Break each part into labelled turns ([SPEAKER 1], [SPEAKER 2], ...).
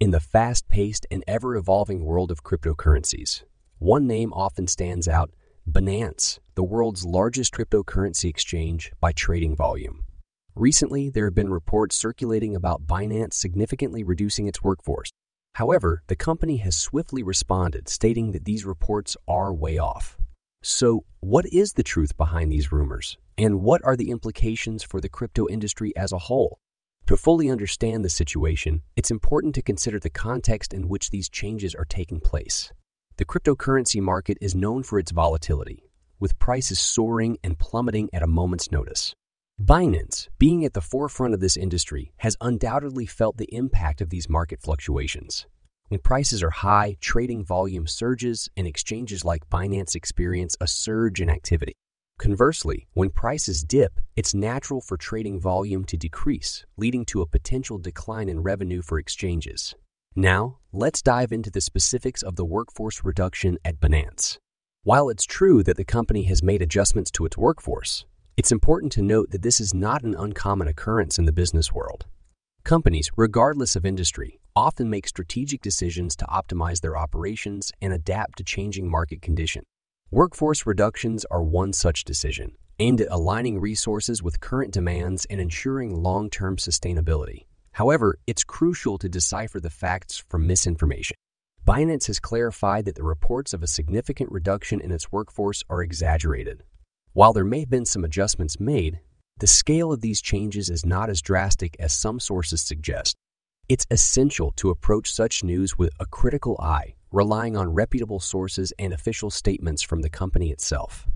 [SPEAKER 1] In the fast paced and ever evolving world of cryptocurrencies, one name often stands out Binance, the world's largest cryptocurrency exchange by trading volume. Recently, there have been reports circulating about Binance significantly reducing its workforce. However, the company has swiftly responded, stating that these reports are way off. So, what is the truth behind these rumors? And what are the implications for the crypto industry as a whole? To fully understand the situation, it's important to consider the context in which these changes are taking place. The cryptocurrency market is known for its volatility, with prices soaring and plummeting at a moment's notice. Binance, being at the forefront of this industry, has undoubtedly felt the impact of these market fluctuations. When prices are high, trading volume surges, and exchanges like Binance experience a surge in activity. Conversely, when prices dip, it's natural for trading volume to decrease, leading to a potential decline in revenue for exchanges. Now, let's dive into the specifics of the workforce reduction at Binance. While it's true that the company has made adjustments to its workforce, it's important to note that this is not an uncommon occurrence in the business world. Companies, regardless of industry, often make strategic decisions to optimize their operations and adapt to changing market conditions. Workforce reductions are one such decision, aimed at aligning resources with current demands and ensuring long term sustainability. However, it's crucial to decipher the facts from misinformation. Binance has clarified that the reports of a significant reduction in its workforce are exaggerated, while there may have been some adjustments made, the scale of these changes is not as drastic as some sources suggest. It's essential to approach such news with a critical eye, relying on reputable sources and official statements from the company itself.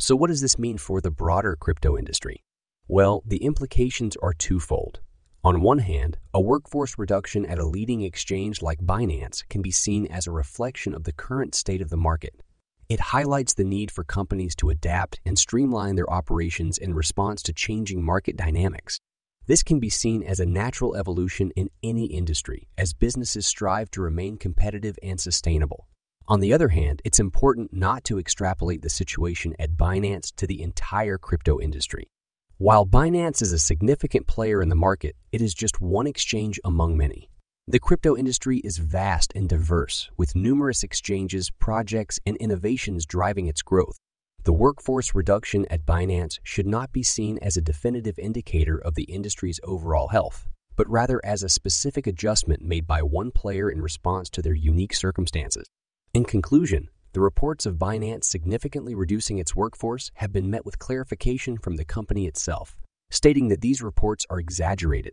[SPEAKER 1] So, what does this mean for the broader crypto industry? Well, the implications are twofold. On one hand, a workforce reduction at a leading exchange like Binance can be seen as a reflection of the current state of the market it highlights the need for companies to adapt and streamline their operations in response to changing market dynamics. This can be seen as a natural evolution in any industry as businesses strive to remain competitive and sustainable. On the other hand, it's important not to extrapolate the situation at Binance to the entire crypto industry. While Binance is a significant player in the market, it is just one exchange among many. The crypto industry is vast and diverse, with numerous exchanges, projects, and innovations driving its growth. The workforce reduction at Binance should not be seen as a definitive indicator of the industry's overall health, but rather as a specific adjustment made by one player in response to their unique circumstances. In conclusion, the reports of Binance significantly reducing its workforce have been met with clarification from the company itself, stating that these reports are exaggerated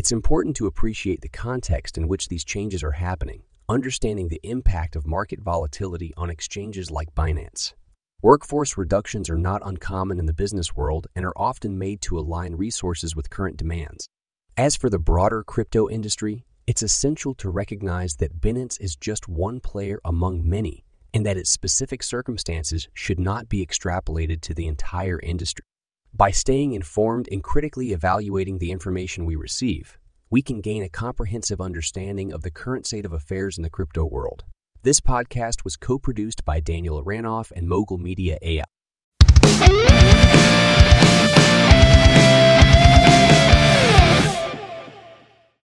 [SPEAKER 1] it's important to appreciate the context in which these changes are happening, understanding the impact of market volatility on exchanges like Binance. Workforce reductions are not uncommon in the business world and are often made to align resources with current demands. As for the broader crypto industry, it's essential to recognize that Binance is just one player among many and that its specific circumstances should not be extrapolated to the entire industry. By staying informed and critically evaluating the information we receive, we can gain a comprehensive understanding of the current state of affairs in the crypto world. This podcast was co produced by Daniel Aranoff and Mogul Media AI.